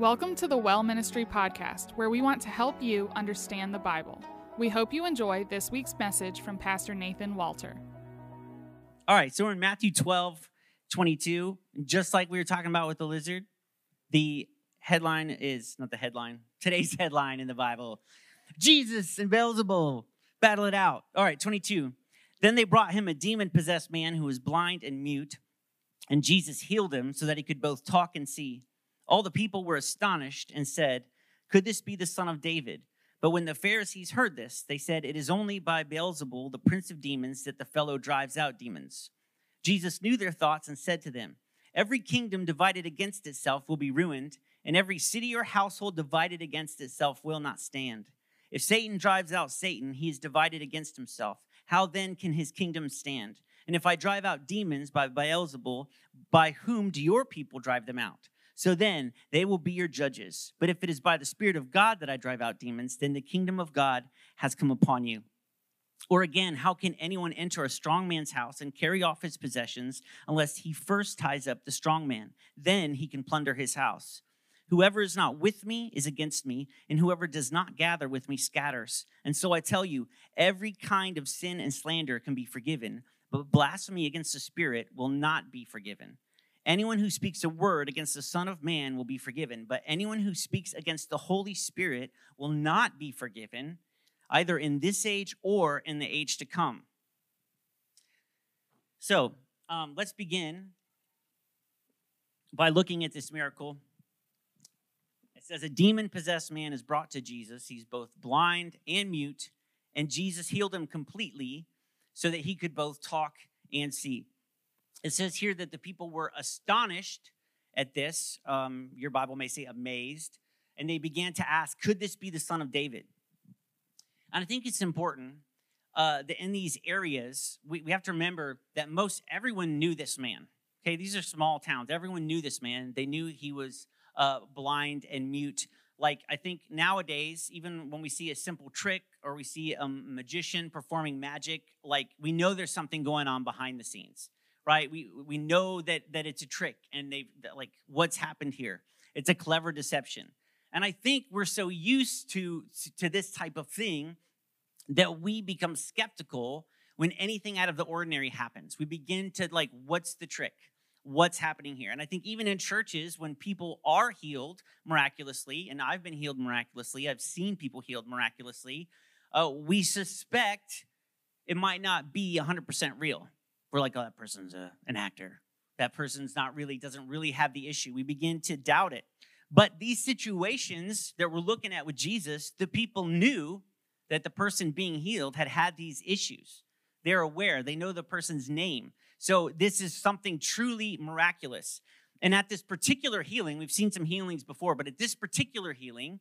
Welcome to the Well Ministry Podcast, where we want to help you understand the Bible. We hope you enjoy this week's message from Pastor Nathan Walter. All right, so we're in Matthew 12, 22. Just like we were talking about with the lizard, the headline is not the headline, today's headline in the Bible Jesus and Beelzebul battle it out. All right, 22. Then they brought him a demon possessed man who was blind and mute, and Jesus healed him so that he could both talk and see. All the people were astonished and said, Could this be the son of David? But when the Pharisees heard this, they said, It is only by Beelzebul, the prince of demons, that the fellow drives out demons. Jesus knew their thoughts and said to them, Every kingdom divided against itself will be ruined, and every city or household divided against itself will not stand. If Satan drives out Satan, he is divided against himself. How then can his kingdom stand? And if I drive out demons by Beelzebul, by whom do your people drive them out? So then they will be your judges. But if it is by the Spirit of God that I drive out demons, then the kingdom of God has come upon you. Or again, how can anyone enter a strong man's house and carry off his possessions unless he first ties up the strong man? Then he can plunder his house. Whoever is not with me is against me, and whoever does not gather with me scatters. And so I tell you, every kind of sin and slander can be forgiven, but blasphemy against the Spirit will not be forgiven. Anyone who speaks a word against the Son of Man will be forgiven, but anyone who speaks against the Holy Spirit will not be forgiven, either in this age or in the age to come. So um, let's begin by looking at this miracle it says, A demon possessed man is brought to Jesus. He's both blind and mute, and Jesus healed him completely so that he could both talk and see. It says here that the people were astonished at this. Um, your Bible may say amazed. And they began to ask, Could this be the son of David? And I think it's important uh, that in these areas, we, we have to remember that most everyone knew this man. Okay, these are small towns. Everyone knew this man. They knew he was uh, blind and mute. Like, I think nowadays, even when we see a simple trick or we see a magician performing magic, like, we know there's something going on behind the scenes, right? We, we know that, that it's a trick and they like, what's happened here? It's a clever deception. And I think we're so used to, to this type of thing that we become skeptical when anything out of the ordinary happens. We begin to like, what's the trick? what's happening here. And I think even in churches, when people are healed miraculously, and I've been healed miraculously, I've seen people healed miraculously, uh, we suspect it might not be 100% real. We're like, oh, that person's a, an actor. That person's not really, doesn't really have the issue. We begin to doubt it. But these situations that we're looking at with Jesus, the people knew that the person being healed had had these issues. They're aware, they know the person's name. So this is something truly miraculous. And at this particular healing, we've seen some healings before, but at this particular healing,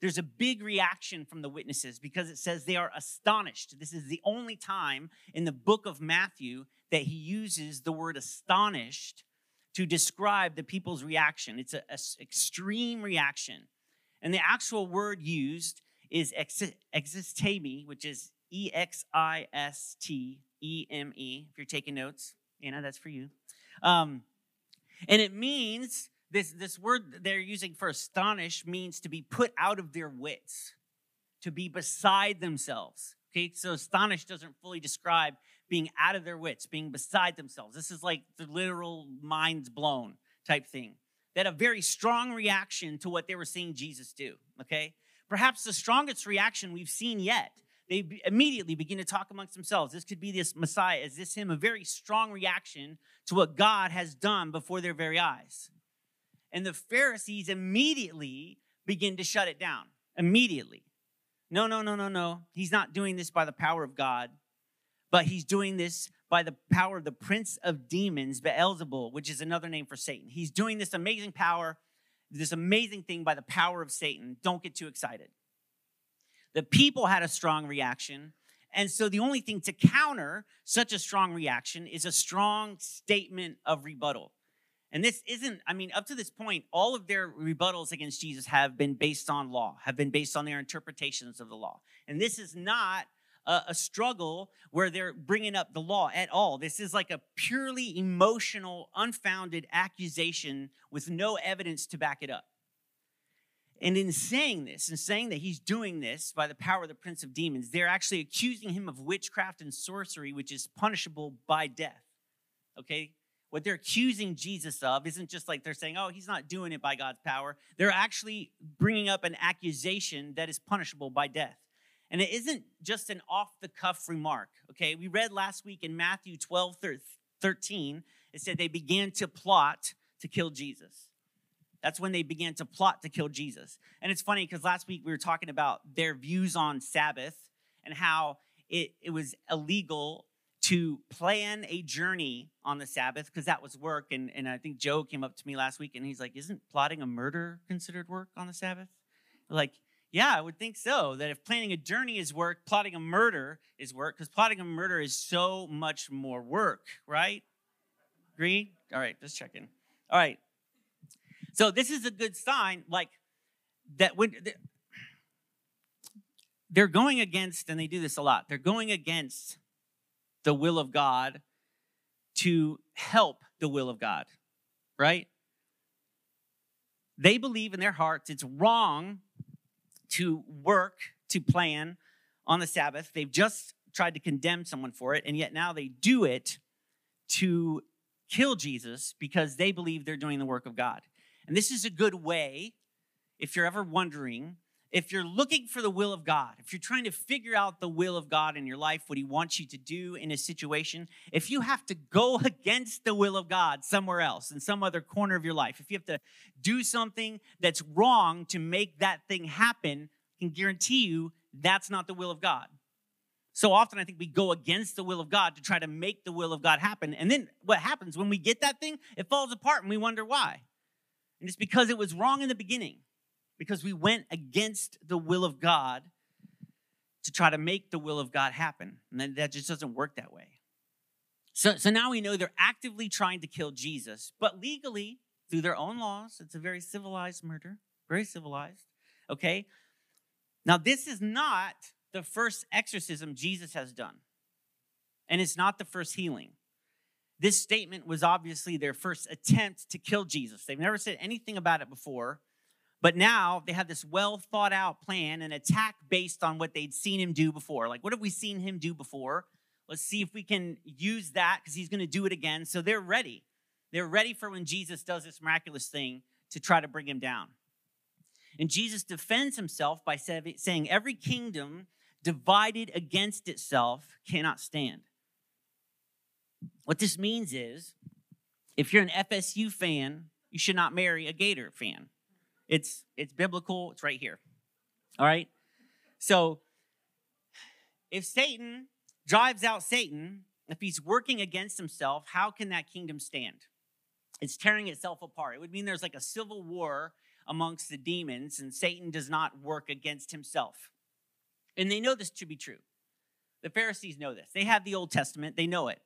there's a big reaction from the witnesses because it says they are astonished. This is the only time in the book of Matthew that he uses the word astonished to describe the people's reaction. It's an extreme reaction. And the actual word used is existeme, which is E X I S T E M E, if you're taking notes. Anna, that's for you. Um, and it means this, this word they're using for astonish means to be put out of their wits, to be beside themselves. Okay, so astonish doesn't fully describe being out of their wits, being beside themselves. This is like the literal minds blown type thing. They had a very strong reaction to what they were seeing Jesus do. Okay, perhaps the strongest reaction we've seen yet they immediately begin to talk amongst themselves. This could be this Messiah. Is this him? A very strong reaction to what God has done before their very eyes. And the Pharisees immediately begin to shut it down. Immediately. No, no, no, no, no. He's not doing this by the power of God, but he's doing this by the power of the prince of demons, Beelzebul, which is another name for Satan. He's doing this amazing power, this amazing thing by the power of Satan. Don't get too excited. The people had a strong reaction. And so the only thing to counter such a strong reaction is a strong statement of rebuttal. And this isn't, I mean, up to this point, all of their rebuttals against Jesus have been based on law, have been based on their interpretations of the law. And this is not a, a struggle where they're bringing up the law at all. This is like a purely emotional, unfounded accusation with no evidence to back it up. And in saying this, and saying that he's doing this by the power of the prince of demons, they're actually accusing him of witchcraft and sorcery, which is punishable by death. Okay? What they're accusing Jesus of isn't just like they're saying, oh, he's not doing it by God's power. They're actually bringing up an accusation that is punishable by death. And it isn't just an off the cuff remark. Okay? We read last week in Matthew 12 13, it said they began to plot to kill Jesus. That's when they began to plot to kill Jesus. And it's funny because last week we were talking about their views on Sabbath and how it, it was illegal to plan a journey on the Sabbath because that was work. And, and I think Joe came up to me last week and he's like, Isn't plotting a murder considered work on the Sabbath? Like, yeah, I would think so. That if planning a journey is work, plotting a murder is work because plotting a murder is so much more work, right? Agree? All right, just checking. All right. So this is a good sign, like that when they're going against, and they do this a lot, they're going against the will of God to help the will of God, right? They believe in their hearts it's wrong to work, to plan on the Sabbath. They've just tried to condemn someone for it, and yet now they do it to kill Jesus because they believe they're doing the work of God. And this is a good way, if you're ever wondering, if you're looking for the will of God, if you're trying to figure out the will of God in your life, what He wants you to do in a situation, if you have to go against the will of God somewhere else, in some other corner of your life, if you have to do something that's wrong to make that thing happen, I can guarantee you that's not the will of God. So often, I think we go against the will of God to try to make the will of God happen. And then what happens when we get that thing? It falls apart and we wonder why. And it's because it was wrong in the beginning, because we went against the will of God to try to make the will of God happen. And that just doesn't work that way. So, so now we know they're actively trying to kill Jesus, but legally, through their own laws, it's a very civilized murder, very civilized. Okay? Now, this is not the first exorcism Jesus has done, and it's not the first healing. This statement was obviously their first attempt to kill Jesus. They've never said anything about it before, but now they have this well thought out plan, an attack based on what they'd seen him do before. Like, what have we seen him do before? Let's see if we can use that because he's going to do it again. So they're ready. They're ready for when Jesus does this miraculous thing to try to bring him down. And Jesus defends himself by saying, Every kingdom divided against itself cannot stand. What this means is if you're an FSU fan, you should not marry a Gator fan. It's it's biblical, it's right here. All right? So if Satan drives out Satan, if he's working against himself, how can that kingdom stand? It's tearing itself apart. It would mean there's like a civil war amongst the demons, and Satan does not work against himself. And they know this to be true. The Pharisees know this. They have the Old Testament, they know it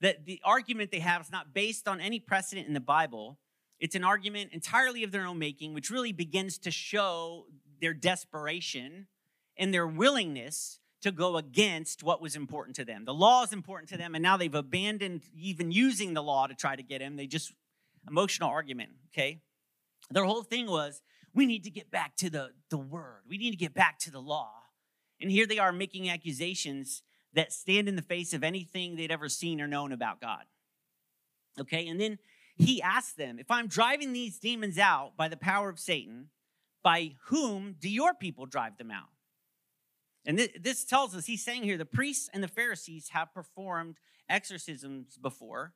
that the argument they have is not based on any precedent in the Bible. It's an argument entirely of their own making, which really begins to show their desperation and their willingness to go against what was important to them. The law is important to them, and now they've abandoned even using the law to try to get him. They just, emotional argument, okay? Their whole thing was, we need to get back to the, the word, we need to get back to the law. And here they are making accusations that stand in the face of anything they'd ever seen or known about God. Okay, and then he asks them, If I'm driving these demons out by the power of Satan, by whom do your people drive them out? And this tells us, he's saying here, the priests and the Pharisees have performed exorcisms before.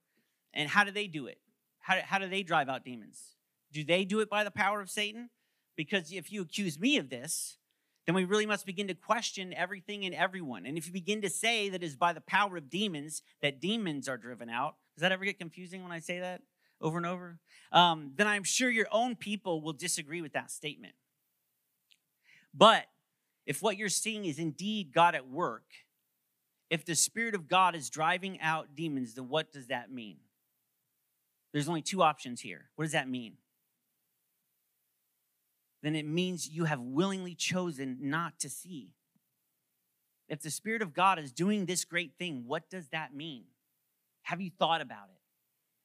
And how do they do it? How do, how do they drive out demons? Do they do it by the power of Satan? Because if you accuse me of this, then we really must begin to question everything and everyone. And if you begin to say that is by the power of demons that demons are driven out, does that ever get confusing when I say that over and over? Um, then I'm sure your own people will disagree with that statement. But if what you're seeing is indeed God at work, if the Spirit of God is driving out demons, then what does that mean? There's only two options here. What does that mean? then it means you have willingly chosen not to see. If the Spirit of God is doing this great thing, what does that mean? Have you thought about it?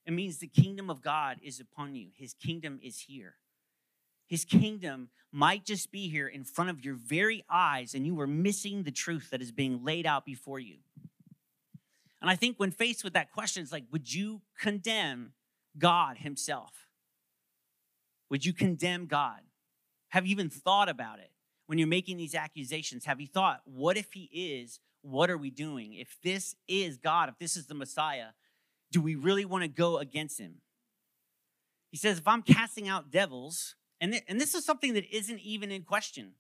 It means the kingdom of God is upon you, His kingdom is here. His kingdom might just be here in front of your very eyes, and you are missing the truth that is being laid out before you. And I think when faced with that question, it's like, would you condemn God Himself? Would you condemn God? Have you even thought about it when you're making these accusations? Have you thought, what if He is? What are we doing? If this is God, if this is the Messiah, do we really want to go against Him? He says, if I'm casting out devils, and, th- and this is something that isn't even in question.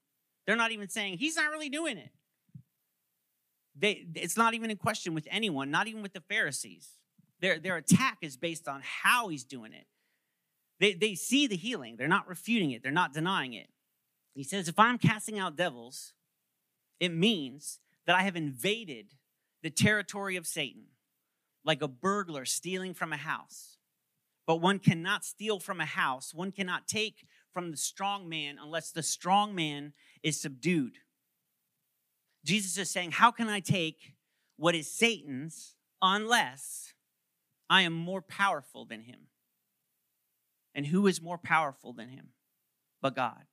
They're not even saying, He's not really doing it. They, it's not even in question with anyone, not even with the Pharisees. Their, their attack is based on how he's doing it. They, they see the healing, they're not refuting it, they're not denying it. He says, If I'm casting out devils, it means that I have invaded the territory of Satan, like a burglar stealing from a house. But one cannot steal from a house, one cannot take from the strong man unless the strong man is subdued. Jesus is saying, How can I take what is Satan's unless I am more powerful than him? And who is more powerful than him but God?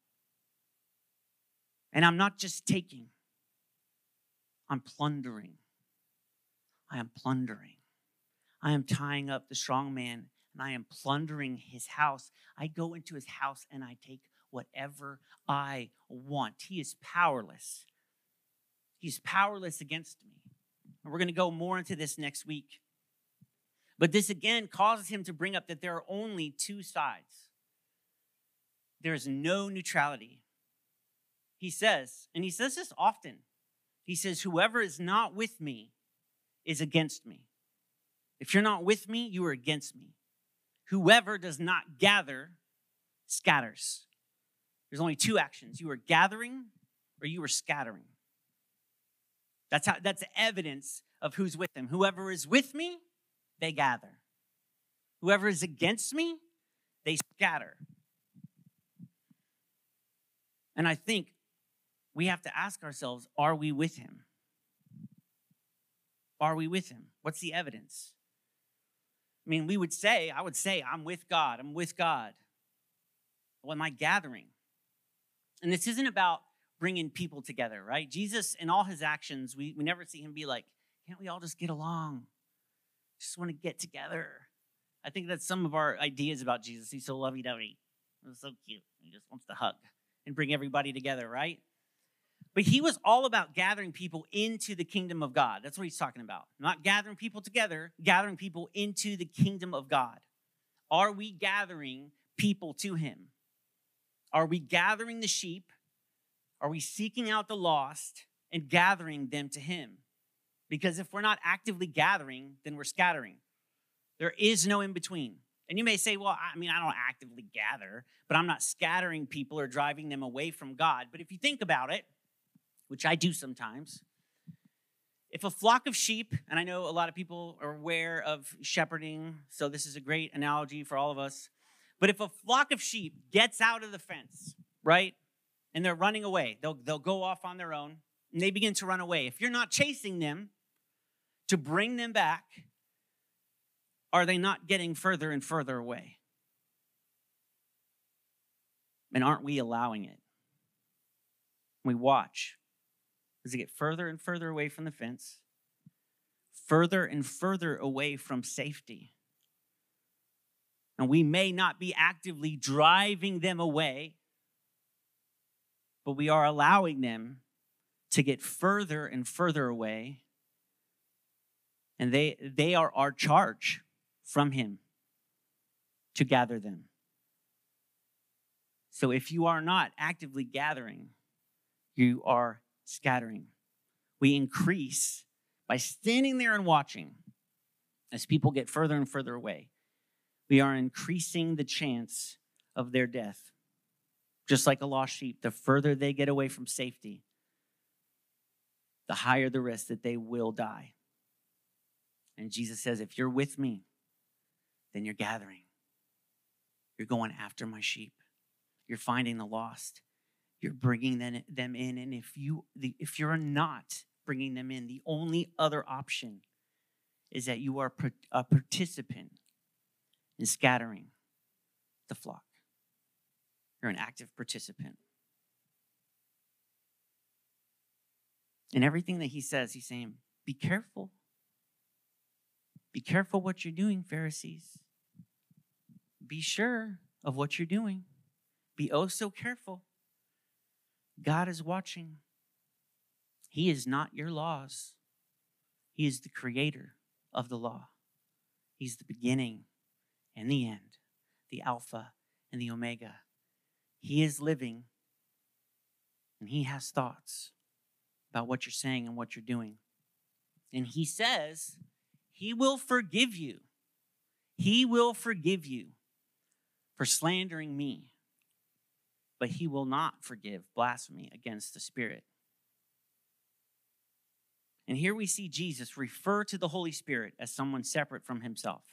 And I'm not just taking, I'm plundering. I am plundering. I am tying up the strong man and I am plundering his house. I go into his house and I take whatever I want. He is powerless. He's powerless against me. And we're going to go more into this next week. But this again causes him to bring up that there are only two sides. There is no neutrality. He says, and he says this often. He says, Whoever is not with me is against me. If you're not with me, you are against me. Whoever does not gather scatters. There's only two actions you are gathering or you are scattering. That's how that's evidence of who's with them. Whoever is with me, they gather. Whoever is against me, they scatter. And I think we have to ask ourselves are we with him? Are we with him? What's the evidence? I mean, we would say, I would say, I'm with God, I'm with God. Well, am I gathering? And this isn't about bringing people together, right? Jesus, in all his actions, we, we never see him be like, can't we all just get along? Just want to get together. I think that's some of our ideas about Jesus. He's so lovey dovey. He's so cute. He just wants to hug and bring everybody together, right? But he was all about gathering people into the kingdom of God. That's what he's talking about. Not gathering people together, gathering people into the kingdom of God. Are we gathering people to him? Are we gathering the sheep are we seeking out the lost and gathering them to Him? Because if we're not actively gathering, then we're scattering. There is no in between. And you may say, well, I mean, I don't actively gather, but I'm not scattering people or driving them away from God. But if you think about it, which I do sometimes, if a flock of sheep, and I know a lot of people are aware of shepherding, so this is a great analogy for all of us. But if a flock of sheep gets out of the fence, right? and they're running away. They'll, they'll go off on their own and they begin to run away. If you're not chasing them to bring them back, are they not getting further and further away? And aren't we allowing it? We watch as they get further and further away from the fence, further and further away from safety. And we may not be actively driving them away, but we are allowing them to get further and further away. And they, they are our charge from Him to gather them. So if you are not actively gathering, you are scattering. We increase by standing there and watching as people get further and further away. We are increasing the chance of their death. Just like a lost sheep, the further they get away from safety, the higher the risk that they will die. And Jesus says, if you're with me, then you're gathering. You're going after my sheep. You're finding the lost. You're bringing them in. And if you if you're not bringing them in, the only other option is that you are a participant in scattering the flock. You're an active participant. And everything that he says, he's saying, be careful. Be careful what you're doing, Pharisees. Be sure of what you're doing. Be oh so careful. God is watching. He is not your laws, He is the creator of the law. He's the beginning and the end, the Alpha and the Omega. He is living and He has thoughts about what you're saying and what you're doing. And He says, He will forgive you. He will forgive you for slandering me, but He will not forgive blasphemy against the Spirit. And here we see Jesus refer to the Holy Spirit as someone separate from himself.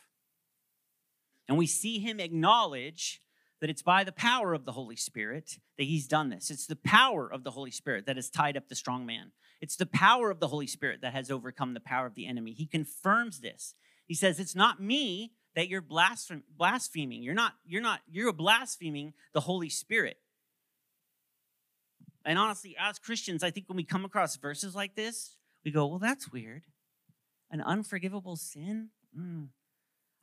And we see him acknowledge that it's by the power of the Holy Spirit that he's done this. It's the power of the Holy Spirit that has tied up the strong man. It's the power of the Holy Spirit that has overcome the power of the enemy. He confirms this. He says, It's not me that you're blaspheming. You're not, you're not, you're blaspheming the Holy Spirit. And honestly, as Christians, I think when we come across verses like this, we go, well, that's weird. An unforgivable sin? Mm.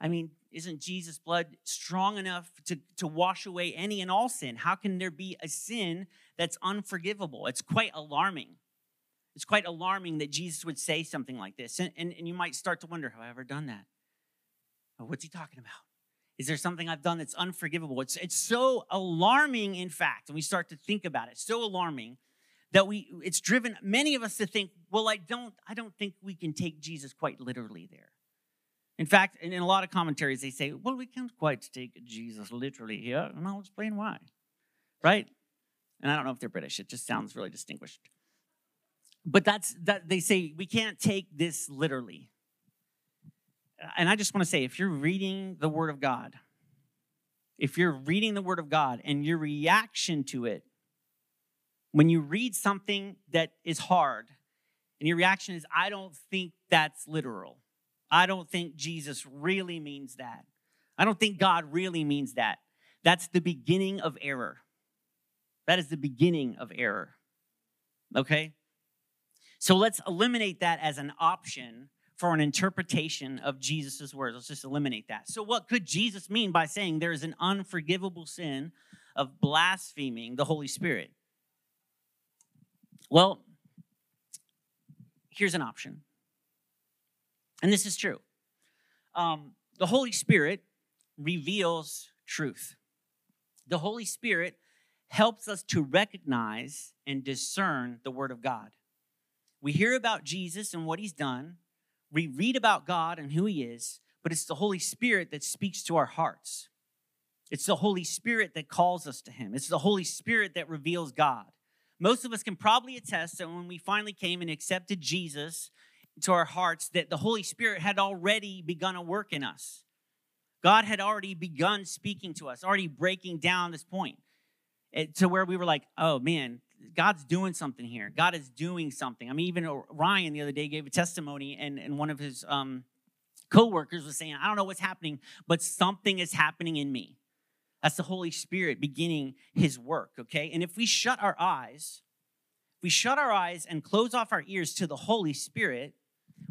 I mean, isn't Jesus' blood strong enough to, to wash away any and all sin? How can there be a sin that's unforgivable? It's quite alarming. It's quite alarming that Jesus would say something like this. And, and, and you might start to wonder, have I ever done that? what's he talking about? Is there something I've done that's unforgivable? It's, it's so alarming, in fact, and we start to think about it, so alarming that we it's driven many of us to think well i don't i don't think we can take jesus quite literally there. In fact in, in a lot of commentaries they say well we can't quite take jesus literally here. And i'll explain why right? And i don't know if they're british it just sounds really distinguished. But that's that they say we can't take this literally and i just want to say if you're reading the word of god if you're reading the word of god and your reaction to it when you read something that is hard and your reaction is, I don't think that's literal. I don't think Jesus really means that. I don't think God really means that. That's the beginning of error. That is the beginning of error. Okay? So let's eliminate that as an option for an interpretation of Jesus' words. Let's just eliminate that. So, what could Jesus mean by saying there is an unforgivable sin of blaspheming the Holy Spirit? Well, here's an option. And this is true. Um, the Holy Spirit reveals truth. The Holy Spirit helps us to recognize and discern the Word of God. We hear about Jesus and what He's done, we read about God and who He is, but it's the Holy Spirit that speaks to our hearts. It's the Holy Spirit that calls us to Him. It's the Holy Spirit that reveals God most of us can probably attest that when we finally came and accepted Jesus to our hearts, that the Holy Spirit had already begun a work in us. God had already begun speaking to us, already breaking down this point eh, to where we were like, oh man, God's doing something here. God is doing something. I mean, even Ryan the other day gave a testimony, and, and one of his um, co-workers was saying, I don't know what's happening, but something is happening in me. That's the Holy Spirit beginning his work, okay? And if we shut our eyes, if we shut our eyes and close off our ears to the Holy Spirit,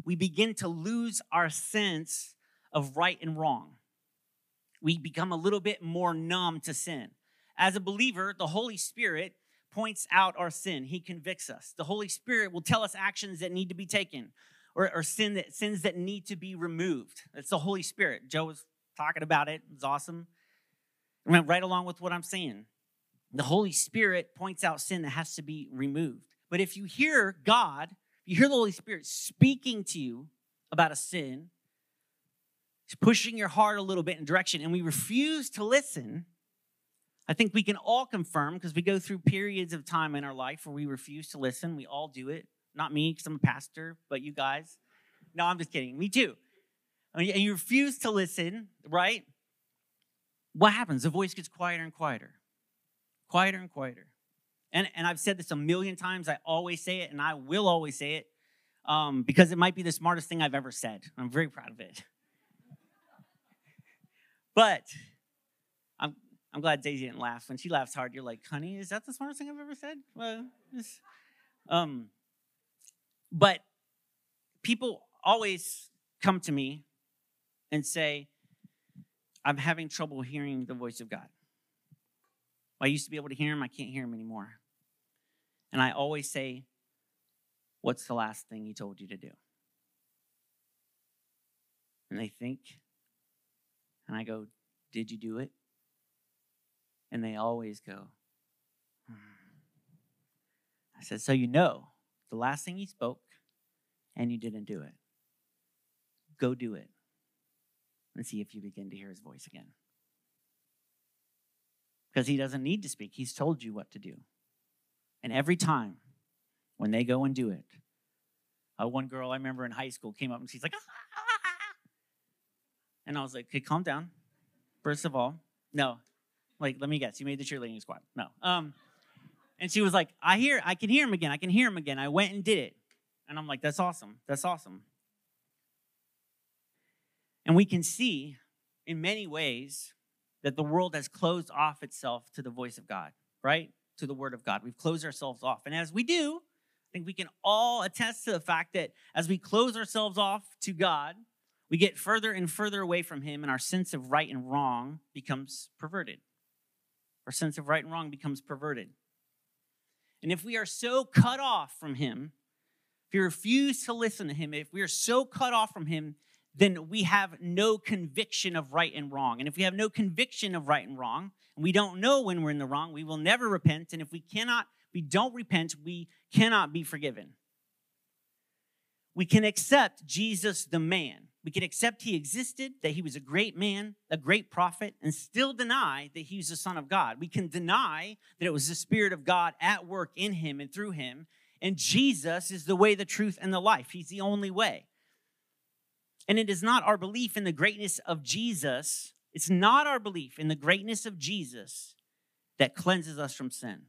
we begin to lose our sense of right and wrong. We become a little bit more numb to sin. As a believer, the Holy Spirit points out our sin. He convicts us. The Holy Spirit will tell us actions that need to be taken or, or sin that, sins that need to be removed. It's the Holy Spirit. Joe was talking about it. It was awesome went right along with what I'm saying. The Holy Spirit points out sin that has to be removed. But if you hear God, you hear the Holy Spirit speaking to you about a sin, He's pushing your heart a little bit in direction, and we refuse to listen. I think we can all confirm because we go through periods of time in our life where we refuse to listen. We all do it. Not me, because I'm a pastor, but you guys. No, I'm just kidding. Me too. And you refuse to listen, right? what happens? The voice gets quieter and quieter, quieter and quieter. And, and I've said this a million times. I always say it, and I will always say it um, because it might be the smartest thing I've ever said. I'm very proud of it. But I'm, glad Daisy didn't laugh. When she laughs hard, you're like, honey, is that the smartest thing I've ever said? Well, um, but people always come to me and say, I'm having trouble hearing the voice of God. I used to be able to hear him, I can't hear him anymore. And I always say, What's the last thing he told you to do? And they think, and I go, Did you do it? And they always go, hmm. I said, So you know the last thing he spoke, and you didn't do it. Go do it and see if you begin to hear his voice again. Because he doesn't need to speak, he's told you what to do. And every time when they go and do it, uh, one girl I remember in high school came up and she's like, ah, ah, ah, and I was like, okay, calm down. First of all, no, like, let me guess, you made the cheerleading squad. No. Um, and she was like, I hear, I can hear him again. I can hear him again. I went and did it. And I'm like, that's awesome. That's awesome. And we can see in many ways that the world has closed off itself to the voice of God, right? To the word of God. We've closed ourselves off. And as we do, I think we can all attest to the fact that as we close ourselves off to God, we get further and further away from Him, and our sense of right and wrong becomes perverted. Our sense of right and wrong becomes perverted. And if we are so cut off from Him, if we refuse to listen to Him, if we are so cut off from Him then we have no conviction of right and wrong. And if we have no conviction of right and wrong, and we don't know when we're in the wrong, we will never repent. And if we cannot, we don't repent, we cannot be forgiven. We can accept Jesus the man. We can accept he existed, that he was a great man, a great prophet, and still deny that he was the Son of God. We can deny that it was the Spirit of God at work in him and through him. And Jesus is the way, the truth, and the life. He's the only way. And it is not our belief in the greatness of Jesus, it's not our belief in the greatness of Jesus that cleanses us from sin.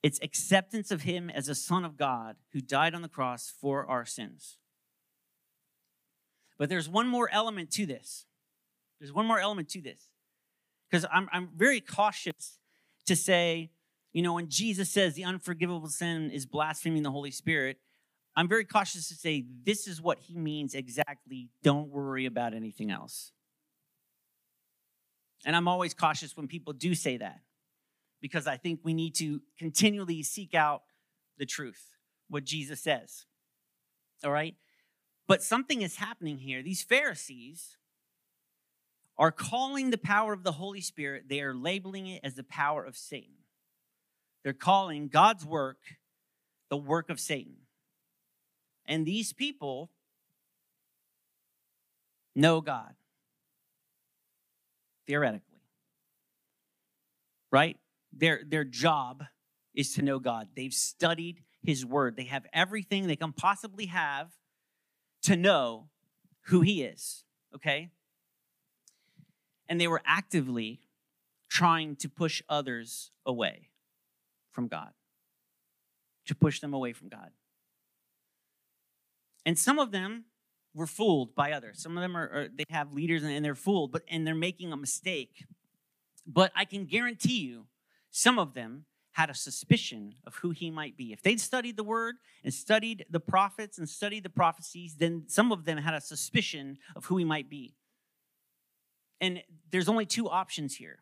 It's acceptance of him as a son of God who died on the cross for our sins. But there's one more element to this. There's one more element to this. Because I'm, I'm very cautious to say, you know, when Jesus says the unforgivable sin is blaspheming the Holy Spirit, I'm very cautious to say this is what he means exactly. Don't worry about anything else. And I'm always cautious when people do say that because I think we need to continually seek out the truth, what Jesus says. All right? But something is happening here. These Pharisees are calling the power of the Holy Spirit, they are labeling it as the power of Satan. They're calling God's work the work of Satan. And these people know God, theoretically. Right? Their, their job is to know God. They've studied His Word, they have everything they can possibly have to know who He is. Okay? And they were actively trying to push others away from God, to push them away from God. And some of them were fooled by others. Some of them are, are they have leaders and they're fooled, but and they're making a mistake. But I can guarantee you, some of them had a suspicion of who he might be. If they'd studied the word and studied the prophets and studied the prophecies, then some of them had a suspicion of who he might be. And there's only two options here.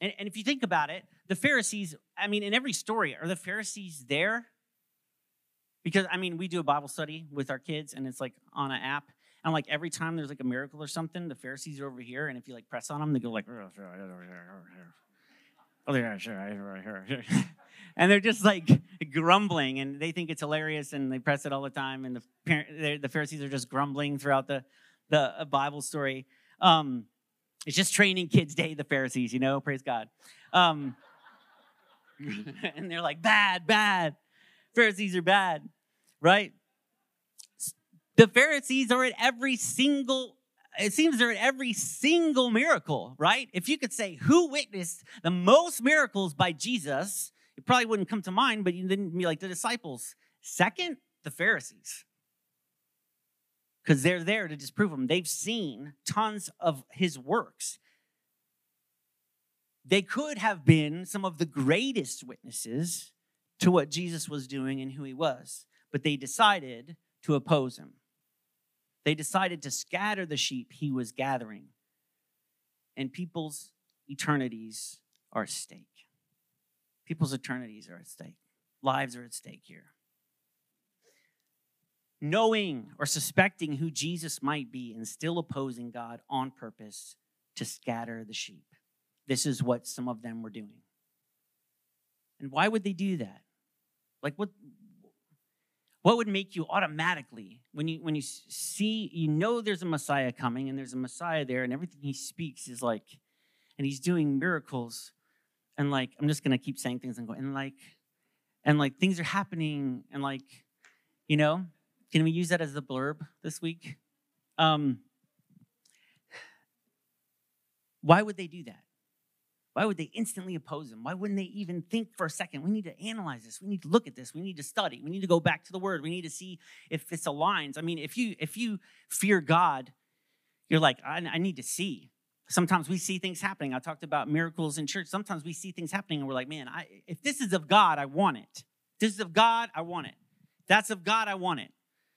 And, and if you think about it, the Pharisees, I mean, in every story, are the Pharisees there? Because I mean, we do a Bible study with our kids, and it's like on an app. And like every time there's like a miracle or something, the Pharisees are over here, and if you like press on them, they go like, oh, yeah, sure, and they're just like grumbling, and they think it's hilarious, and they press it all the time, and the the Pharisees are just grumbling throughout the the uh, Bible story. Um, it's just training kids day, the Pharisees, you know, praise God. Um, and they're like, bad, bad. Pharisees are bad, right? The Pharisees are at every single it seems they're at every single miracle, right? If you could say who witnessed the most miracles by Jesus, it probably wouldn't come to mind, but you didn't be like the disciples. Second, the Pharisees. Because they're there to disprove him. They've seen tons of his works. they could have been some of the greatest witnesses to what Jesus was doing and who he was, but they decided to oppose him. They decided to scatter the sheep he was gathering. And people's eternities are at stake. People's eternities are at stake. Lives are at stake here. Knowing or suspecting who Jesus might be and still opposing God on purpose to scatter the sheep. This is what some of them were doing. And why would they do that? Like what what would make you automatically when you when you see you know there's a Messiah coming and there's a Messiah there and everything he speaks is like and he's doing miracles and like I'm just to keep saying things and going and like and like things are happening and like you know can we use that as the blurb this week? Um why would they do that? Why would they instantly oppose him? Why wouldn't they even think for a second? We need to analyze this. We need to look at this. We need to study. We need to go back to the word. We need to see if this aligns. I mean, if you if you fear God, you're like, I, I need to see. Sometimes we see things happening. I talked about miracles in church. Sometimes we see things happening and we're like, man, I, if this is of God, I want it. This is of God, I want it. That's of God, I want it.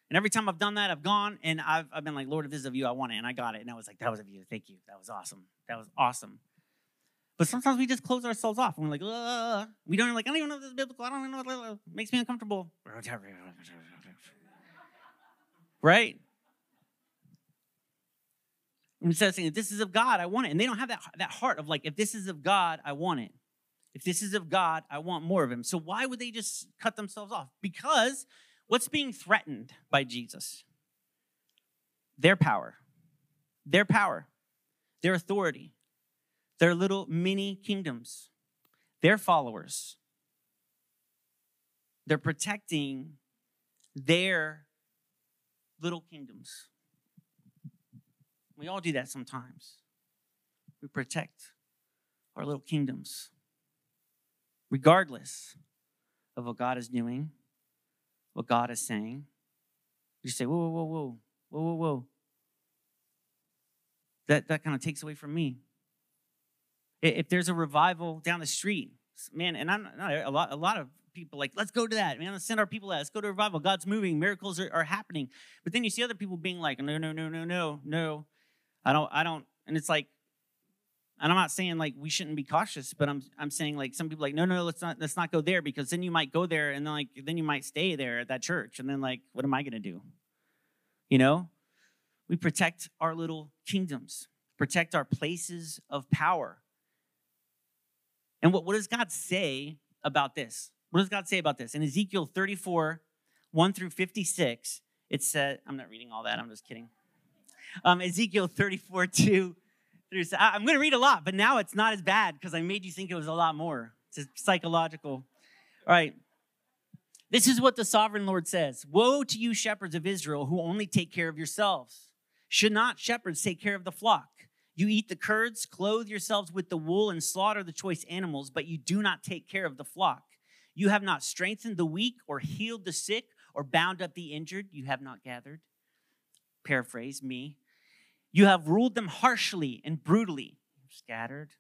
And every time I've done that, I've gone and I've, I've been like, Lord, if this is of you, I want it. And I got it. And I was like, that was of you. Thank you. That was awesome. That was awesome. But sometimes we just close ourselves off and we're like, Ugh. we don't like, I don't even know if this is biblical. I don't even know what makes me uncomfortable. Right? Instead of saying, if this is of God, I want it. And they don't have that, that heart of like, if this is of God, I want it. If this is of God, I want more of him. So why would they just cut themselves off? Because what's being threatened by Jesus? Their power, their power, their authority their little mini kingdoms, their followers. They're protecting their little kingdoms. We all do that sometimes. We protect our little kingdoms, regardless of what God is doing, what God is saying. You say, whoa, whoa, whoa, whoa, whoa, whoa, whoa. That, that kind of takes away from me if there's a revival down the street, man, and I'm a lot, a lot of people like, let's go to that. Man, let's send our people out. Let's go to revival. God's moving. Miracles are, are happening. But then you see other people being like, no, no, no, no, no, no. I don't, I don't. And it's like, and I'm not saying like we shouldn't be cautious, but I'm I'm saying like some people like, no, no, let's not let's not go there because then you might go there and then like then you might stay there at that church. And then like, what am I gonna do? You know? We protect our little kingdoms, protect our places of power. And what, what does God say about this? What does God say about this? In Ezekiel 34, 1 through 56, it said, I'm not reading all that, I'm just kidding. Um, Ezekiel 34, 2 through, I'm going to read a lot, but now it's not as bad because I made you think it was a lot more. It's psychological. All right. This is what the sovereign Lord says Woe to you, shepherds of Israel, who only take care of yourselves. Should not shepherds take care of the flock? You eat the curds, clothe yourselves with the wool, and slaughter the choice animals, but you do not take care of the flock. You have not strengthened the weak, or healed the sick, or bound up the injured. You have not gathered. Paraphrase me. You have ruled them harshly and brutally, scattered.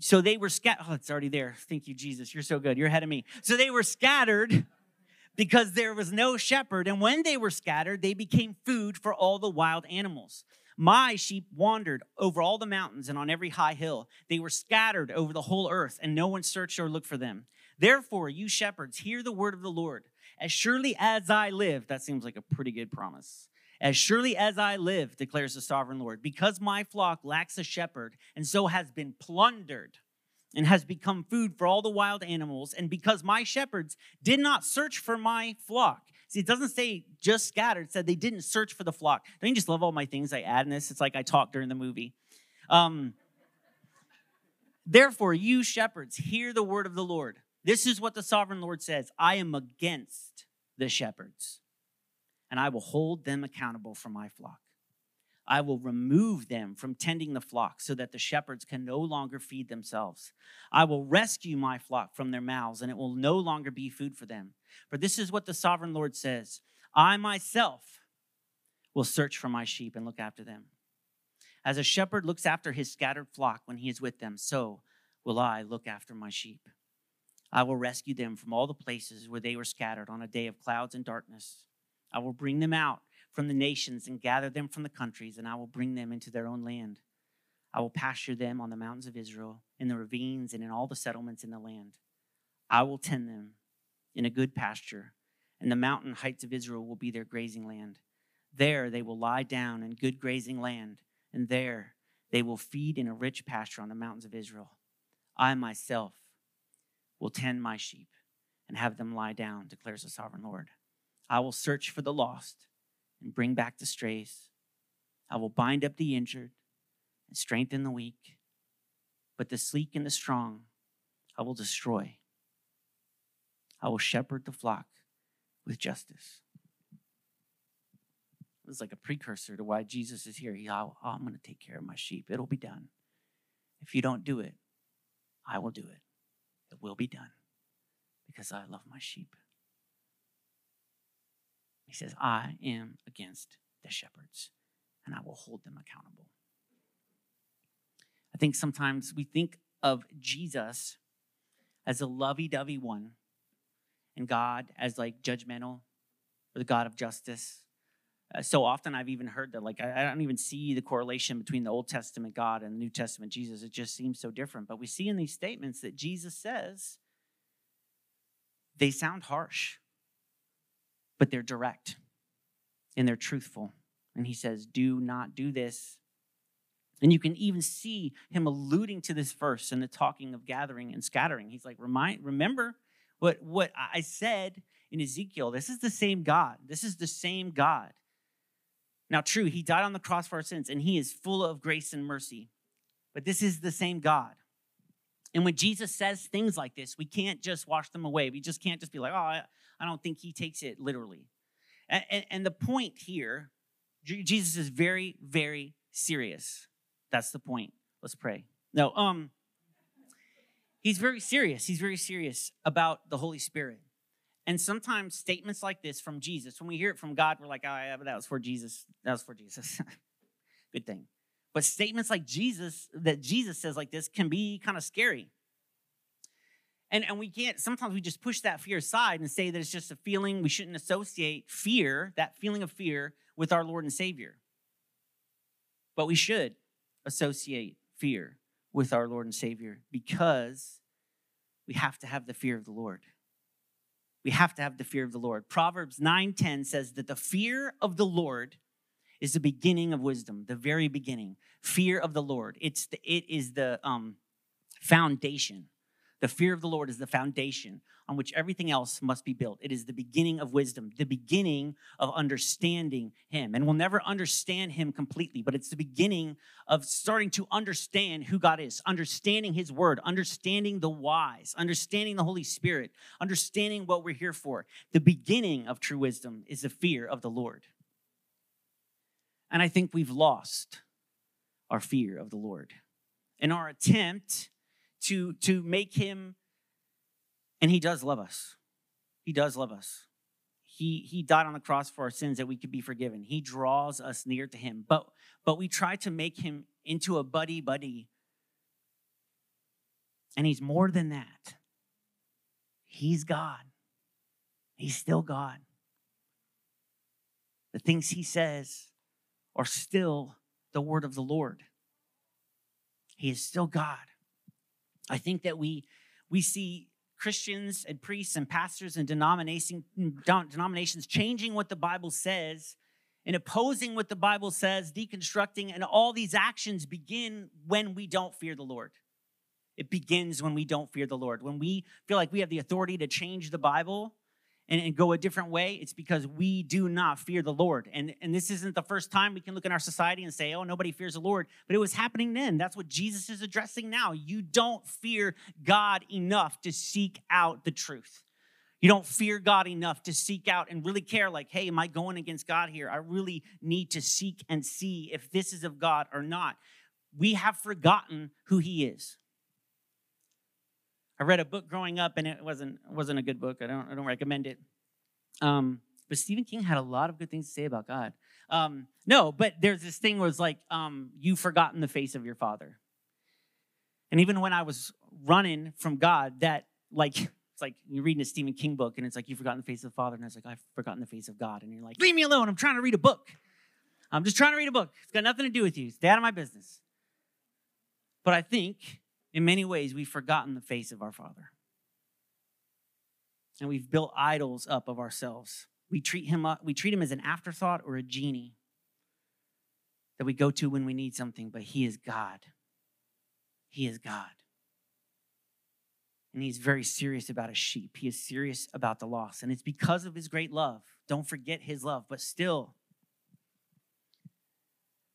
So they were scattered. Oh, it's already there. Thank you, Jesus. You're so good. You're ahead of me. So they were scattered because there was no shepherd. And when they were scattered, they became food for all the wild animals. My sheep wandered over all the mountains and on every high hill. They were scattered over the whole earth, and no one searched or looked for them. Therefore, you shepherds, hear the word of the Lord. As surely as I live, that seems like a pretty good promise. As surely as I live, declares the sovereign Lord, because my flock lacks a shepherd, and so has been plundered and has become food for all the wild animals, and because my shepherds did not search for my flock, it doesn't say just scattered. It said they didn't search for the flock. Don't you just love all my things I add in this? It's like I talk during the movie. Um, Therefore, you shepherds, hear the word of the Lord. This is what the sovereign Lord says I am against the shepherds, and I will hold them accountable for my flock. I will remove them from tending the flock so that the shepherds can no longer feed themselves. I will rescue my flock from their mouths, and it will no longer be food for them. For this is what the sovereign Lord says I myself will search for my sheep and look after them. As a shepherd looks after his scattered flock when he is with them, so will I look after my sheep. I will rescue them from all the places where they were scattered on a day of clouds and darkness. I will bring them out from the nations and gather them from the countries, and I will bring them into their own land. I will pasture them on the mountains of Israel, in the ravines, and in all the settlements in the land. I will tend them in a good pasture, and the mountain heights of Israel will be their grazing land. There they will lie down in good grazing land and there they will feed in a rich pasture on the mountains of Israel. I myself will tend my sheep and have them lie down, declares the sovereign Lord. I will search for the lost and bring back the strays. I will bind up the injured and strengthen the weak, but the sleek and the strong I will destroy. I will shepherd the flock with justice. It's like a precursor to why Jesus is here. He, oh, I'm going to take care of my sheep. It'll be done. If you don't do it, I will do it. It will be done because I love my sheep. He says, I am against the shepherds and I will hold them accountable. I think sometimes we think of Jesus as a lovey dovey one and God as like judgmental or the God of justice uh, so often I've even heard that, like, I, I don't even see the correlation between the Old Testament God and the New Testament Jesus. It just seems so different. But we see in these statements that Jesus says they sound harsh, but they're direct and they're truthful. And he says, Do not do this. And you can even see him alluding to this verse in the talking of gathering and scattering. He's like, Remind, remember what, what I said in Ezekiel. This is the same God. This is the same God. Now, true, he died on the cross for our sins, and he is full of grace and mercy. But this is the same God. And when Jesus says things like this, we can't just wash them away. We just can't just be like, oh, I, I don't think he takes it literally. And, and, and the point here, Jesus is very, very serious. That's the point. Let's pray. No, um, he's very serious. He's very serious about the Holy Spirit. And sometimes statements like this from Jesus, when we hear it from God, we're like, oh, yeah, that was for Jesus. That was for Jesus. Good thing. But statements like Jesus, that Jesus says like this, can be kind of scary. And, and we can't, sometimes we just push that fear aside and say that it's just a feeling. We shouldn't associate fear, that feeling of fear, with our Lord and Savior. But we should associate fear with our Lord and Savior because we have to have the fear of the Lord we have to have the fear of the Lord. Proverbs 9:10 says that the fear of the Lord is the beginning of wisdom, the very beginning. Fear of the Lord. It's the, it is the um, foundation. The fear of the Lord is the foundation on which everything else must be built. It is the beginning of wisdom, the beginning of understanding Him. And we'll never understand Him completely, but it's the beginning of starting to understand who God is, understanding His Word, understanding the wise, understanding the Holy Spirit, understanding what we're here for. The beginning of true wisdom is the fear of the Lord. And I think we've lost our fear of the Lord. In our attempt to, to make Him and he does love us. He does love us. He, he died on the cross for our sins that we could be forgiven. He draws us near to him. But, but we try to make him into a buddy buddy. And he's more than that. He's God. He's still God. The things he says are still the word of the Lord. He is still God. I think that we we see Christians and priests and pastors and mm, denominations changing what the Bible says and opposing what the Bible says, deconstructing, and all these actions begin when we don't fear the Lord. It begins when we don't fear the Lord. When we feel like we have the authority to change the Bible, and, and go a different way, it's because we do not fear the Lord. And, and this isn't the first time we can look in our society and say, oh, nobody fears the Lord. But it was happening then. That's what Jesus is addressing now. You don't fear God enough to seek out the truth. You don't fear God enough to seek out and really care, like, hey, am I going against God here? I really need to seek and see if this is of God or not. We have forgotten who He is. I read a book growing up, and it wasn't wasn't a good book. I don't I don't recommend it. Um, but Stephen King had a lot of good things to say about God. Um, no, but there's this thing where it's like um, you've forgotten the face of your father. And even when I was running from God, that like it's like you're reading a Stephen King book and it's like you've forgotten the face of the Father, and I was like, I've forgotten the face of God. And you're like, leave me alone. I'm trying to read a book. I'm just trying to read a book. It's got nothing to do with you. Stay out of my business. But I think in many ways we've forgotten the face of our Father. And we've built idols up of ourselves. We treat him up, we treat him as an afterthought or a genie that we go to when we need something, but he is God. He is God. And he's very serious about his sheep. He is serious about the lost. And it's because of his great love. Don't forget his love, but still,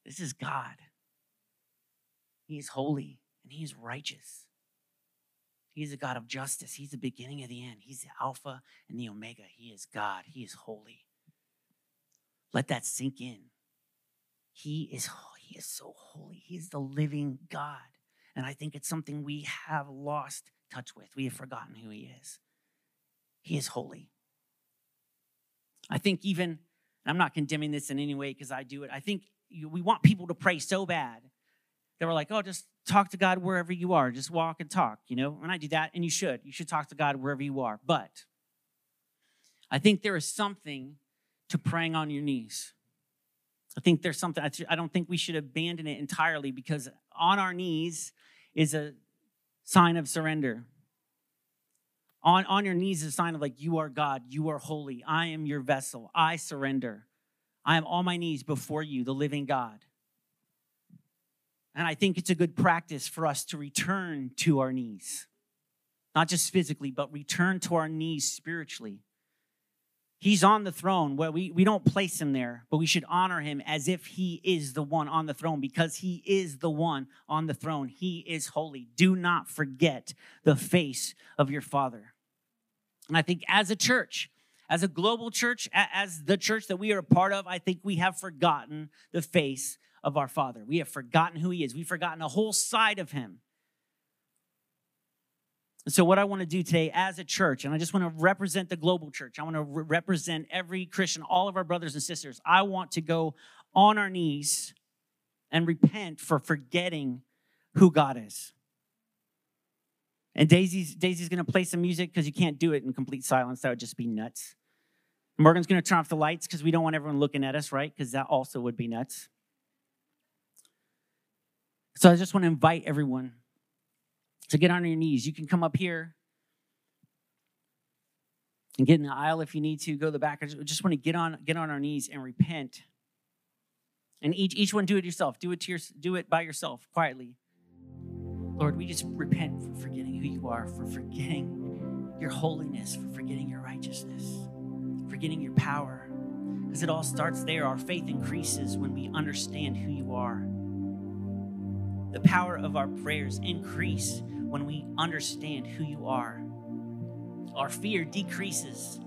this is God. He is holy and he is righteous. He's a God of justice. He's the beginning of the end. He's the Alpha and the Omega. He is God. He is holy. Let that sink in. He is he is so holy. He is the living God. And I think it's something we have lost touch with. We have forgotten who he is. He is holy. I think even I'm not condemning this in any way because I do it. I think we want people to pray so bad that we're like, oh, just talk to God wherever you are. Just walk and talk, you know? And I do that, and you should. You should talk to God wherever you are. But I think there is something to praying on your knees. I think there's something, I don't think we should abandon it entirely because on our knees is a sign of surrender. On, on your knees is a sign of like, you are God, you are holy, I am your vessel, I surrender. I am on my knees before you, the living God. And I think it's a good practice for us to return to our knees, not just physically, but return to our knees spiritually. He's on the throne. Well, we, we don't place him there, but we should honor him as if he is the one on the throne because he is the one on the throne. He is holy. Do not forget the face of your Father. And I think as a church, as a global church, as the church that we are a part of, I think we have forgotten the face of our Father. We have forgotten who he is, we've forgotten a whole side of him. And so, what I want to do today as a church, and I just want to represent the global church, I want to re- represent every Christian, all of our brothers and sisters. I want to go on our knees and repent for forgetting who God is. And Daisy's, Daisy's going to play some music because you can't do it in complete silence. That would just be nuts. Morgan's going to turn off the lights because we don't want everyone looking at us, right? Because that also would be nuts. So I just want to invite everyone to get on your knees. You can come up here and get in the aisle if you need to. Go to the back. I just want to get on get on our knees and repent. And each each one do it yourself. Do it to your, do it by yourself quietly. Lord, we just repent for forgetting who you are, for forgetting your holiness, for forgetting your righteousness, forgetting your power. Because it all starts there. Our faith increases when we understand who you are. The power of our prayers increase when we understand who you are. Our fear decreases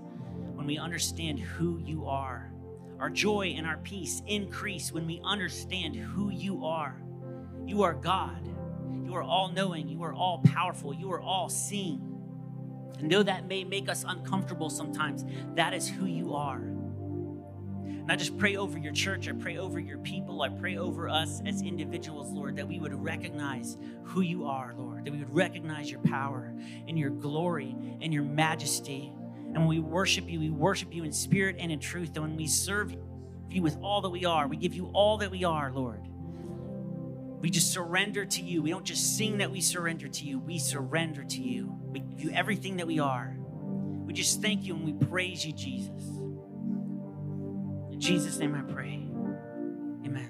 when we understand who you are. Our joy and our peace increase when we understand who you are. You are God. You are all knowing. You are all powerful. You are all seeing. And though that may make us uncomfortable sometimes, that is who you are. And I just pray over your church. I pray over your people. I pray over us as individuals, Lord, that we would recognize who you are, Lord, that we would recognize your power and your glory and your majesty. And when we worship you, we worship you in spirit and in truth. And when we serve you with all that we are, we give you all that we are, Lord. We just surrender to you. We don't just sing that we surrender to you, we surrender to you. We give you everything that we are. We just thank you and we praise you, Jesus. Jesus' name I pray. Amen.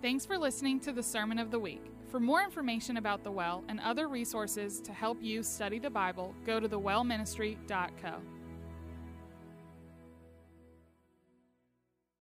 Thanks for listening to the Sermon of the Week. For more information about the well and other resources to help you study the Bible, go to thewellministry.co.